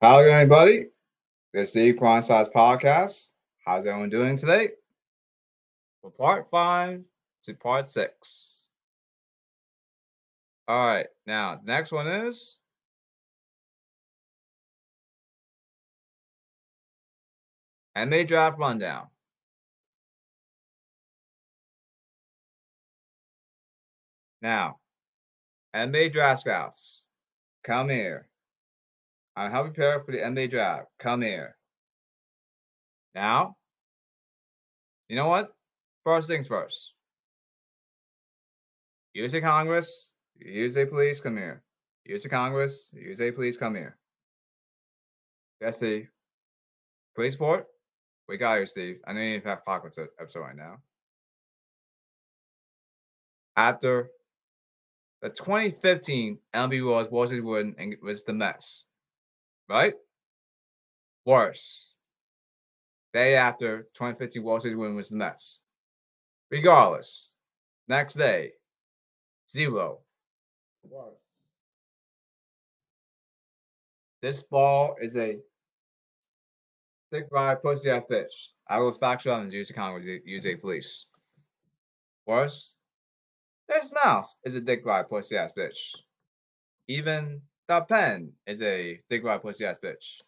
How's it going, buddy? This is the Equine Size Podcast. How's everyone doing today? From part five to part six. All right, now next one is NBA Draft Rundown. Now, NBA Draft Scouts, come here. I help you prepare for the NBA draft. Come here. Now, you know what? First things first. USA Congress, USA Police, come here. USA Congress, USA Police, come here. Yes, Steve. Police port? We got here, Steve. I know you have pockets episode right now. After the 2015 MLB was Washington and was the Mets right? Worse. Day after 2015 World Series win was the. Regardless, next day, zero. Worse. This ball is a thick ride pussy ass bitch. I was factual on the USA Congress USA police. Worse, this mouse is a dick ride pussy ass bitch. Even that pen is a thick right pussy ass bitch.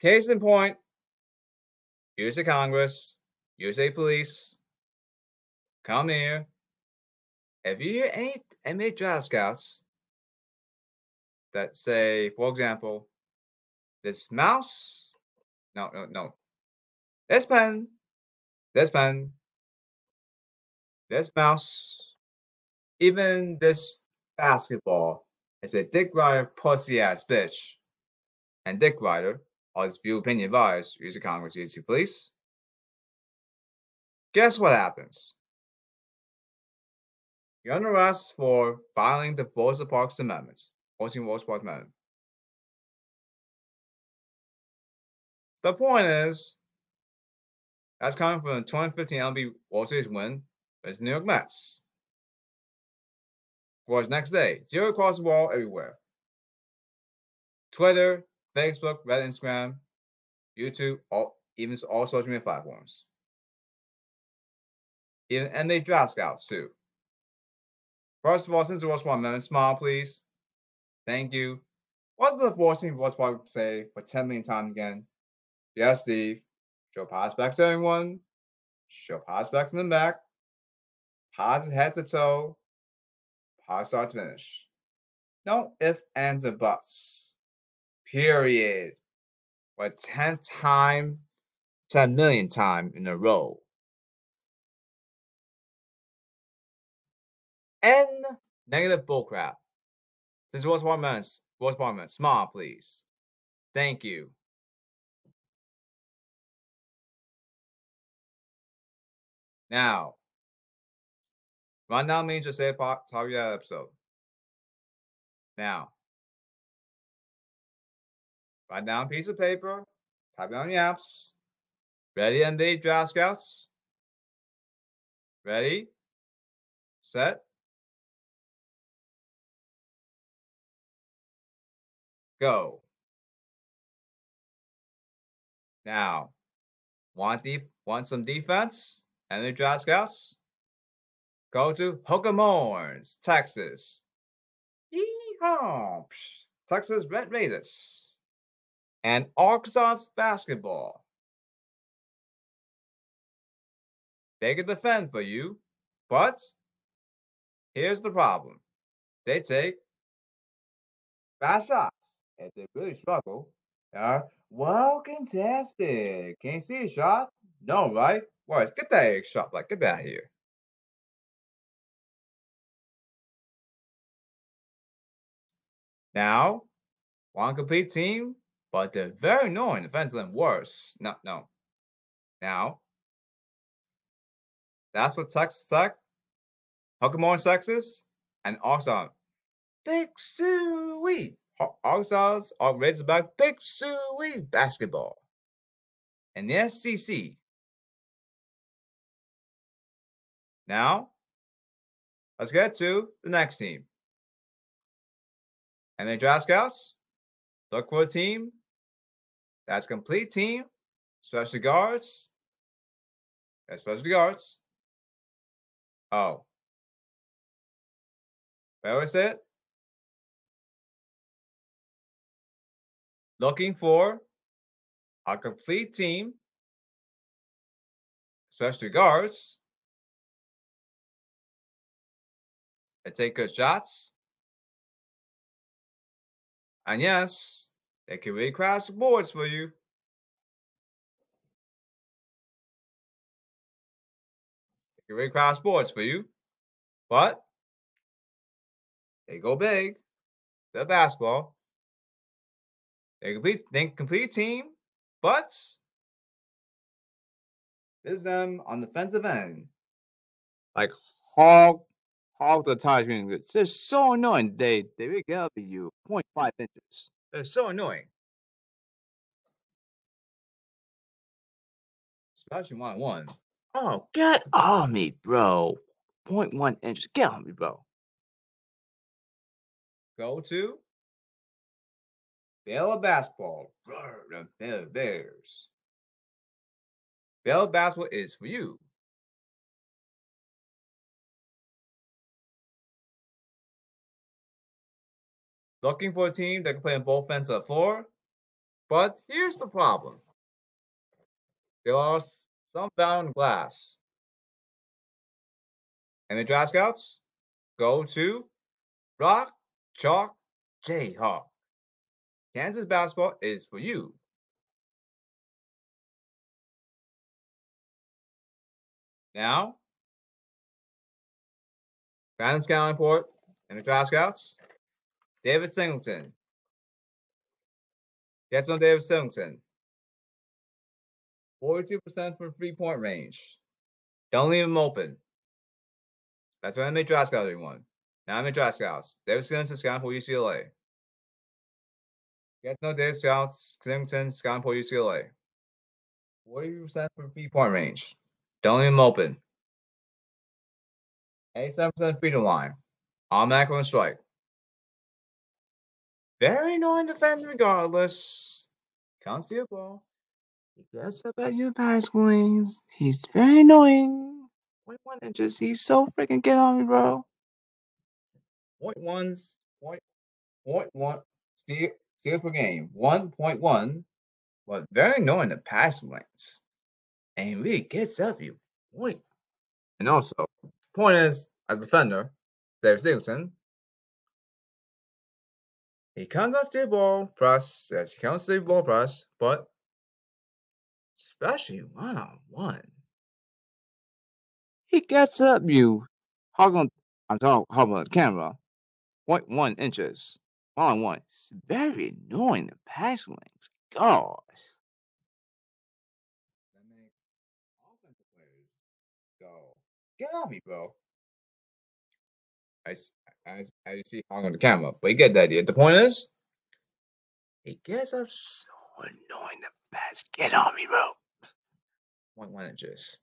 Case in point, USA Congress, USA Police, come here. If you hear any NBA draft scouts that say, for example, this mouse, no, no, no, this pen, this pen, this mouse, even this basketball is a dick rider pussy ass bitch. And Dick Rider, or his view opinion advised, use the Congress easy police. Guess what happens? You're under arrest for filing the Rosa Parks Amendment, forcing Rosa Parks Amendment. The point is, that's coming from the 2015 MLB World Series win against New York Mets for his next day. Zero across the wall everywhere. Twitter, Facebook, Reddit, Instagram, YouTube, all even all social media platforms. Even and they draft scouts too. First of all, since the Ross Bar Amendment, smile please. Thank you. What's the 14th Ross Bar say for 10 million times again? Yes, Steve. Show prospects to everyone. Show prospects in the back. Positive head to toe start to finish. No if, ands, or buts. Period. For 10 time, 10 million time in a row. N negative bullcrap. This was one minute. Was one minute. Small, please. Thank you. Now, Rundown means just say of your episode. Now, write down a piece of paper, type it on your apps. Ready, NBA Draft Scouts? Ready, set, go. Now, want def- want some defense? NBA Draft Scouts? Go to Hockamores, Texas. Yeehaw! Texas Red Raiders. And Arkansas basketball. They can defend for you, but here's the problem. They take fast shots. If they really struggle, are well contested. Can't see a shot? No, right? Well, get that shot, like get that here. Now, one complete team, but they're very annoying defensively and worse. No, no. Now, that's what Texas Tech, Pokemon Texas, and Arkansas. Pig Sooie. Arkansas are Razorback Pig Sooie basketball. And the SEC. Now, let's get to the next team. And then draft scouts, look for a team that's complete team, especially guards, especially guards. Oh. Where was it? Looking for a complete team, especially guards, that take good shots. And yes, they can really crash the boards for you. They can really crash boards for you. But they go big. The basketball. They complete they complete team, but this them on the defensive end. Like hog hog the tires They're so annoying. They they get up you 0.5 inches. They're so annoying. Especially one one. Oh, get on me, bro. 0.1 inches. Get on me, bro. Go to Baylor basketball. Roar, the Bears. Baylor basketball is for you. Looking for a team that can play on both ends of the floor. But here's the problem. They lost some bound glass. And the draft scouts go to Rock Chalk Jayhawk. Kansas basketball is for you. Now, Brandon Scouting Port and the Draft Scouts, David Singleton. Gets on David Singleton. 42% for three point range. Don't leave him open. That's why I made draft scouts everyone. Now I'm in draft scouts. David Singleton scouting for UCLA. Get no David Scouts, Singleton scouting for UCLA. 40% for three point range. Don't leave him open. 87% free throw line. Automatic on strike. Very annoying defense regardless. Can't steal ball. He gets up at you pass lanes. He's very annoying. One inches. He's so freaking get on me, bro. Point one, point, point one steal steal per game. One point one, but very annoying the pass lanes. And he really gets up you. Point. And also, point is, as a defender, Dave Stevenson, he steal ball press, yes, he steal ball press, but especially one on one, he gets up you. Hog on, I'm talking hog on the camera, 0.1 inches, one on one. It's very annoying the pass lanes. Gosh. That makes offensive players go, get on me, bro. I, as as you see hung on the camera. But you get the idea. The point is, it gets up so annoying. The best get on me, bro. One one inches.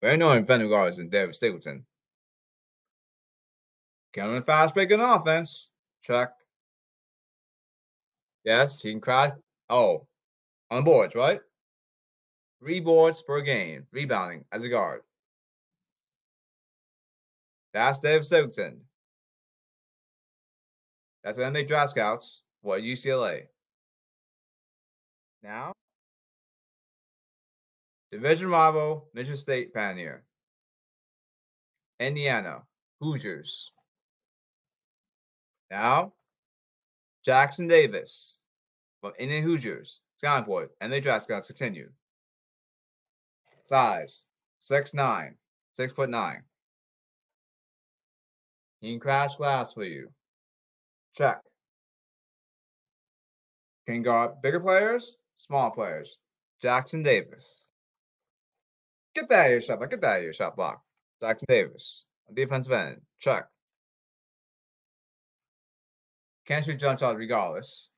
Very annoying Fenner guards and David Stapleton. Coming fast breaking offense. Check. Yes, he can crack. Oh, on the boards, right? Three boards per game. Rebounding as a guard. That's David Stapleton. That's when they draft scouts for UCLA. Now, division rival Michigan State Pioneer. Indiana Hoosiers. Now, Jackson Davis from Indiana Hoosiers, Skyport, and they draft scouts continue. Size six nine, six foot nine. He can crash glass for you. Check. Can guard bigger players, small players. Jackson Davis. Get that out of your shot block. Get that out of your shot block. Jackson Davis. Defensive end. Check. Can't shoot jump shots regardless.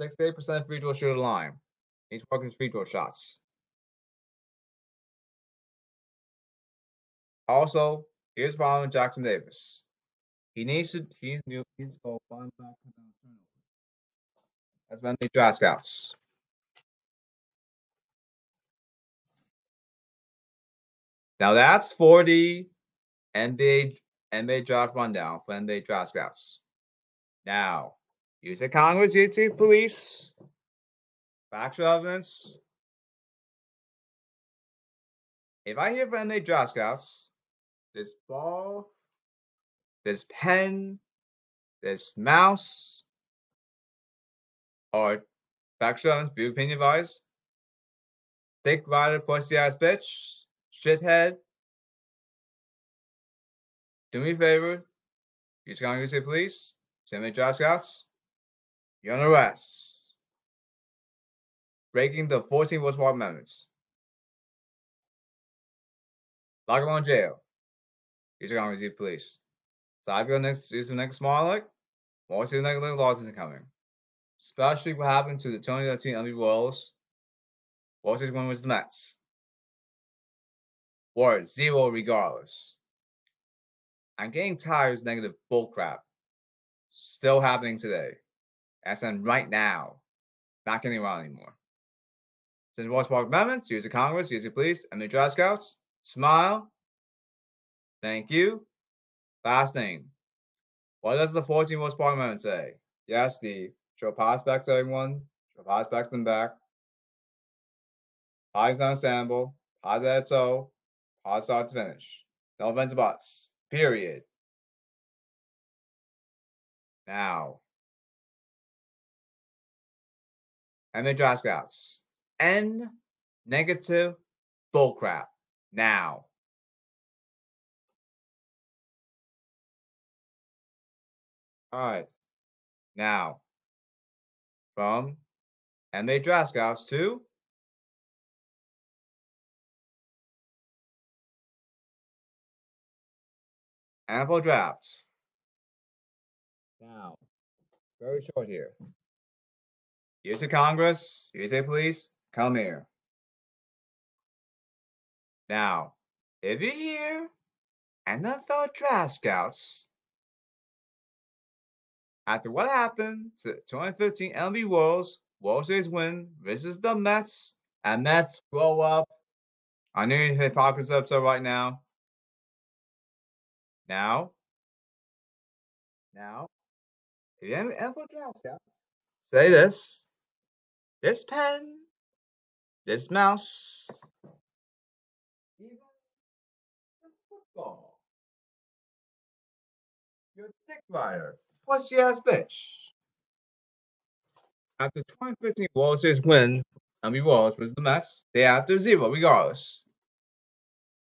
68% free throw shooter line. He's working his free throw shots. Also, here's the problem with Jackson Davis. He needs to he needs to go find back That's when they draft scouts. Now that's for the NBA NBA draft rundown for NBA draft scouts. Now, use the Congress, the police, factual evidence. If I hear from NBA draft scouts, this ball, this pen, this mouse, or evidence, view opinion advice, thick rider, pussy ass bitch, shithead, do me a favor. Use Congress State Police, send me draft scouts. You're under arrest. Breaking the 14 Westport Amendments. Lock him on jail. Use Congress State Police. So I go next the next small like more the next laws is coming. Especially what happened to the 2013 NBA Royals. Was one was the Mets. Or zero regardless. I'm getting tired of negative bullcrap. Still happening today. As in right now. Not getting around anymore. Since Wall Park Amendments, use the Congress, use the police, and the Dry Scouts. Smile. Thank you. Last thing. What does the 14 West Park Amendment say? Yes, Steve. Show prospects to everyone. Show prospects them back. Pause understandable. Pause at so. Pause start to finish. No offensive bots. Period. Now. And the draft scouts. N negative bullcrap. Now. All right. Now, from NBA Draft Scouts to NFL Draft. Now, very short here. Here's a Congress, here's a police, come here. Now, if you're here, NFL Draft Scouts, after what happened to 2015 MLB Worlds, World Series win versus the Mets, and Mets grow up. I know you hit Parker's episode right now. Now, now, if you have NFL draft scouts, say this, this pen, this mouse, even this football, your dick rider, pussy ass bitch. After 2015 World Series win, MLB Worlds was the Mets. They after zero, regardless.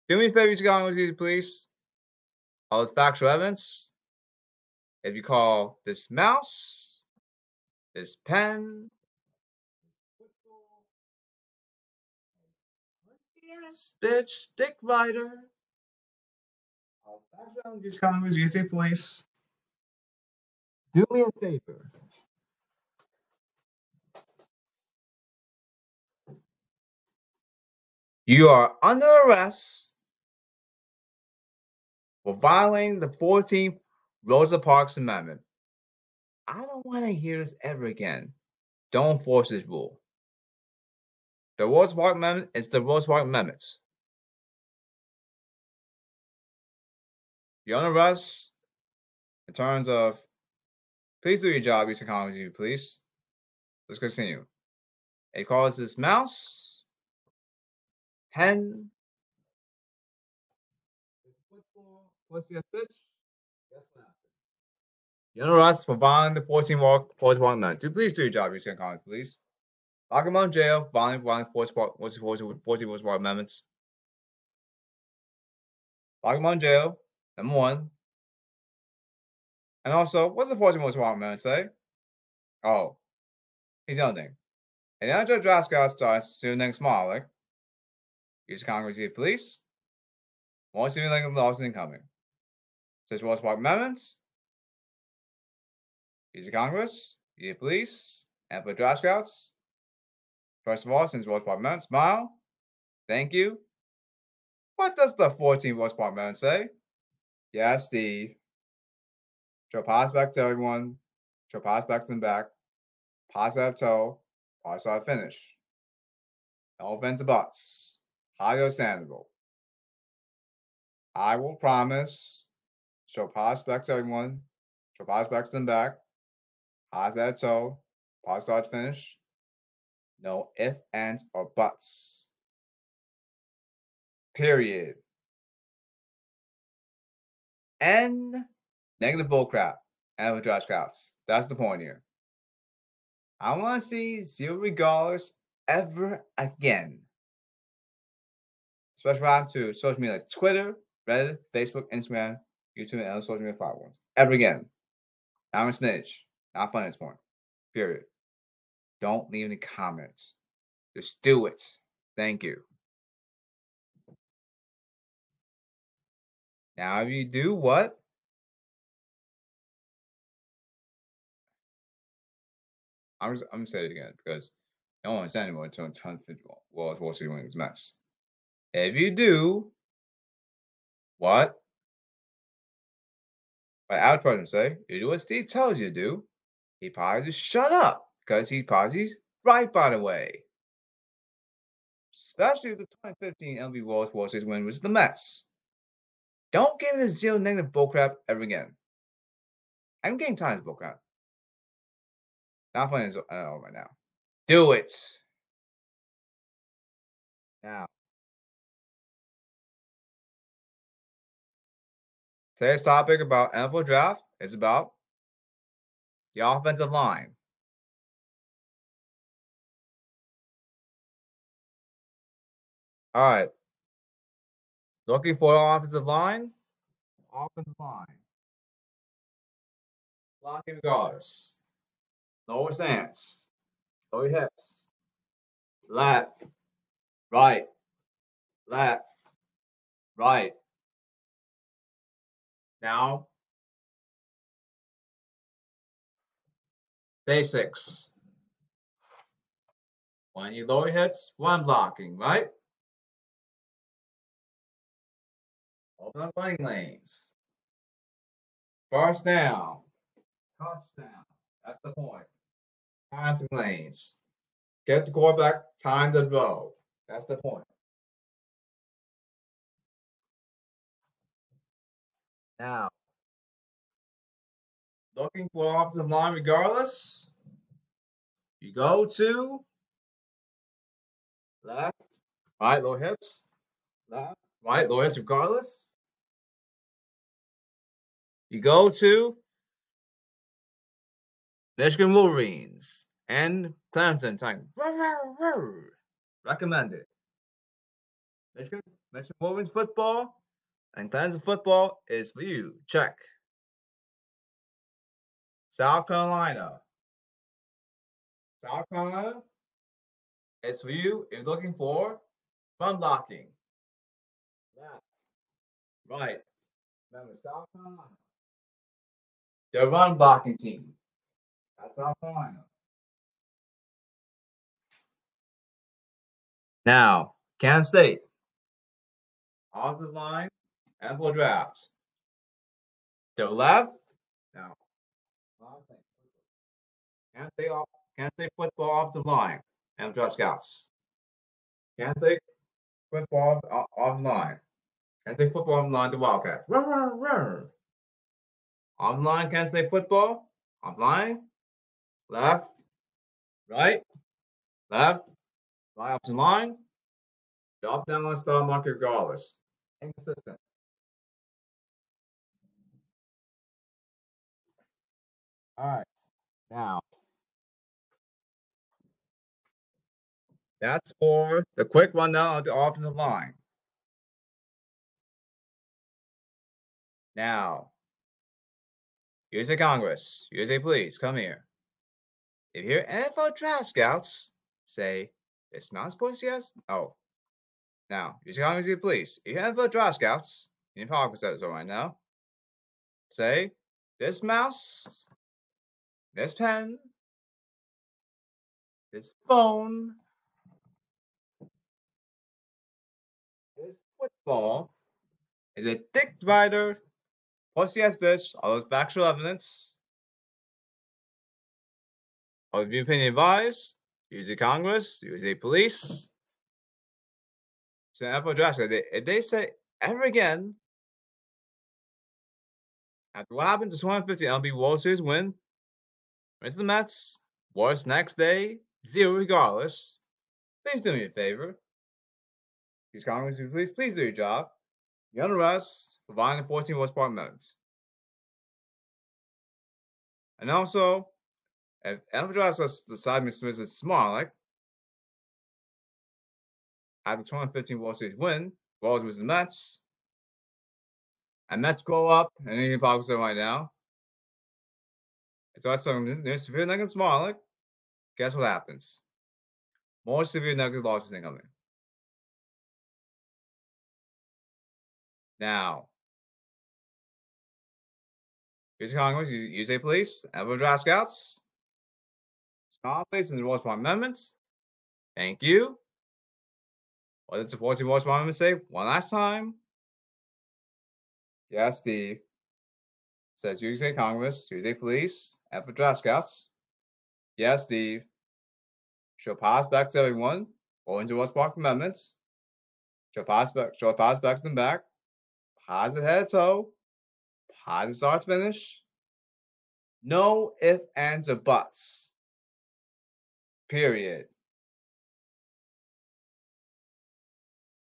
Do me a favor, you guys, please all this factual evidence. If you call this mouse, this pen, yes, bitch, dick rider. All factual evidence Congress, USA Police. Do me a favor. You are under arrest for violating the 14th Rosa Parks Amendment. I don't want to hear this ever again. Don't force this rule. The Rosa Parks Amendment is the Rosa Parks Amendment. You're under arrest in terms of please do your job, Eastern College, please. Let's continue. It calls this mouse, hen, What's the for violating the 14 walk, force walk man. Do please do your job, Eastern College, please. Lock him on jail, violating, violating force walk, what's the 14 force walk amendments? Lock him on jail, number one. And also, what's the 14 force walk amendment say? Oh, he's nothing. And Judge Rascal starts small, like, use Congress, police. Won't see anything of loss incoming. Says Ross Park Amendments. Use Congress, use police, and for draft scouts. First of all, since Ross Park Amendments, smile. Thank you. What does the 14th Ross Park Amendment say? Yeah, Steve. Show pass back to everyone. Show pass back to them back. Pass out toe. Pass out finish. No offensive butts. Highly understandable. I will promise. Show pass back to everyone. Show pass back to them back. Pass that toe. Pass out finish. No if, ands, or buts. Period. And negative bullcrap. And with Josh Krause. That's the point here. I want to see zero regardless ever again. Special out to social media like Twitter, Reddit, Facebook, Instagram, YouTube, and other social media platforms. Ever again. I'm a snitch. Not fun at this point. Period. Don't leave any comments. Just do it. Thank you. Now, if you do what? I'm just, I'm gonna say it again because no one understands anymore until individual. Well, Wall Street this mess. If you do what? But Al President say, you do what Steve tells you to do. He probably just shut up because he probably right by the way. Especially with the 2015 MLB World Series win was the Mets. Don't give me the zero negative bullcrap ever again. I'm getting tired of bullcrap. Not funny as oh, right now. Do it. Now. Today's topic about NFL draft is about the offensive line. All right. Looking for an offensive line? Offensive line. Blocking guards. Lower stance. Lower hips. Left. Right. Left. Right. Now. Basics. When you lower hits, one blocking, right? Open up running lanes. First down. Touchdown. That's the point. Passing lanes. Get the quarterback time to throw. That's the point. Now, looking for offensive line regardless, you go to left, right, low hips, left, right, low hips regardless. You go to Michigan Wolverines and Clemson Titans. Recommended. Michigan, Michigan Wolverines football and Clemson football is for you. Check. South Carolina. South Carolina is for you if you're looking for run blocking. Left. Right. Remember, South Carolina. The run blocking team. That's our Carolina. Now, Kansas State. Offensive line and for drafts. To the left. Now, Kansas State, Kansas State football offensive line and draft scouts. Kansas State football uh, off line. Kansas State football off line to Wildcats. Run, run, run. Online Kansas State football. Offline. Left. Right. Left. Right option line. Drop down on star market regardless. Inconsistent. All right. Now, that's for the quick rundown of the offensive line. Now, USA Congress, USA please come here. If you're NFL draft scouts, say, is mouse points yes? Oh. Now, USA Congress, USA Police, if you're NFL draft scouts, you can talk that right now. Say, this mouse, this pen, this phone, this football is a Dick Rider pussy ass bitch, all those factual evidence. All the opinion advised, USA Congress, USA police. So draft, if they, if they say ever again, after what happened to 2015 MLB World Series win, Rinse the Mets, worst next day, zero regardless. Please do me a favor. These Congress, please, please do your job. Under arrest for violating the 14 horsepower amendments. And also, NFL Draft decide Mr. Mrs. Smolik, after 2015 World Series win, World was the Mets, and Mets go up, and Indian Pockets right now. It's also there's severe negative Smolik. Guess what happens? More severe negative losses incoming. Now, here's Congress, USA Police, Ever Draft Scouts, Police, and the Washington Amendments. Thank you. What does the 14 Washington Amendment say? One last time. Yes, Steve. Says USA Congress, USA Police, Ever Draft Scouts. Yes, Steve. Shall pass back to everyone, according to West Park Amendments. Shall pass back, shall pass back to them back positive head to toe, positive start to finish. No if, ands, or buts. Period.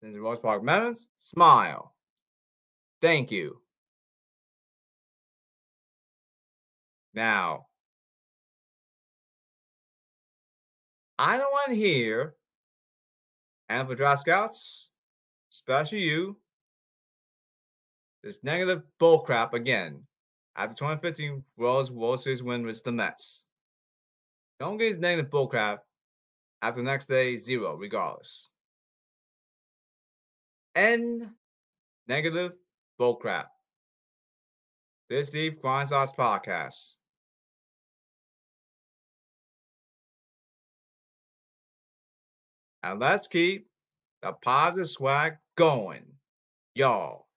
Since the Rose Park Amendments, smile. Thank you. Now, I don't want to hear, and for draft scouts, especially you, this negative bullcrap again. After 2015 World World Series win with the Mets. Don't get his negative bullcrap after next day, zero, regardless. End negative bullcrap. This is the Steve Grindsize podcast. And let's keep the positive swag going, y'all.